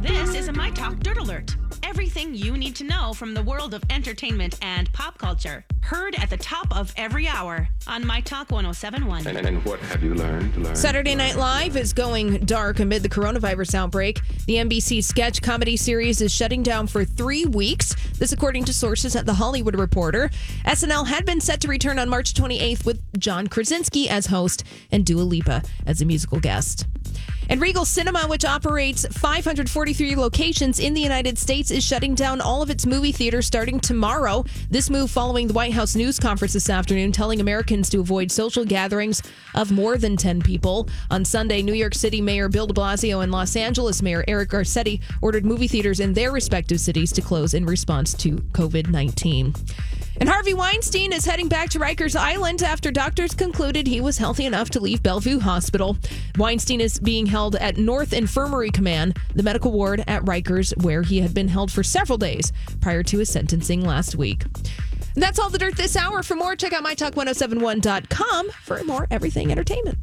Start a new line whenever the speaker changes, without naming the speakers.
This is a My Talk Dirt Alert. Everything you need to know from the world of entertainment and pop culture. Heard at the top of every hour on My Talk 1071.
And, and what have you learned? learned
Saturday Night Live is going dark amid the coronavirus outbreak. The NBC sketch comedy series is shutting down for three weeks. This, according to sources at The Hollywood Reporter. SNL had been set to return on March 28th with John Krasinski as host and Dua Lipa as a musical guest. And Regal Cinema, which operates 543 locations in the United States, is shutting down all of its movie theaters starting tomorrow. This move following the White House news conference this afternoon telling Americans to avoid social gatherings of more than 10 people. On Sunday, New York City Mayor Bill de Blasio and Los Angeles Mayor Eric Garcetti ordered movie theaters in their respective cities to close in response to COVID 19. And Harvey Weinstein is heading back to Rikers Island after doctors concluded he was healthy enough to leave Bellevue Hospital. Weinstein is being held at North Infirmary Command, the medical ward at Rikers, where he had been held for several days prior to his sentencing last week. And that's all the dirt this hour. For more, check out mytalk1071.com for more everything entertainment.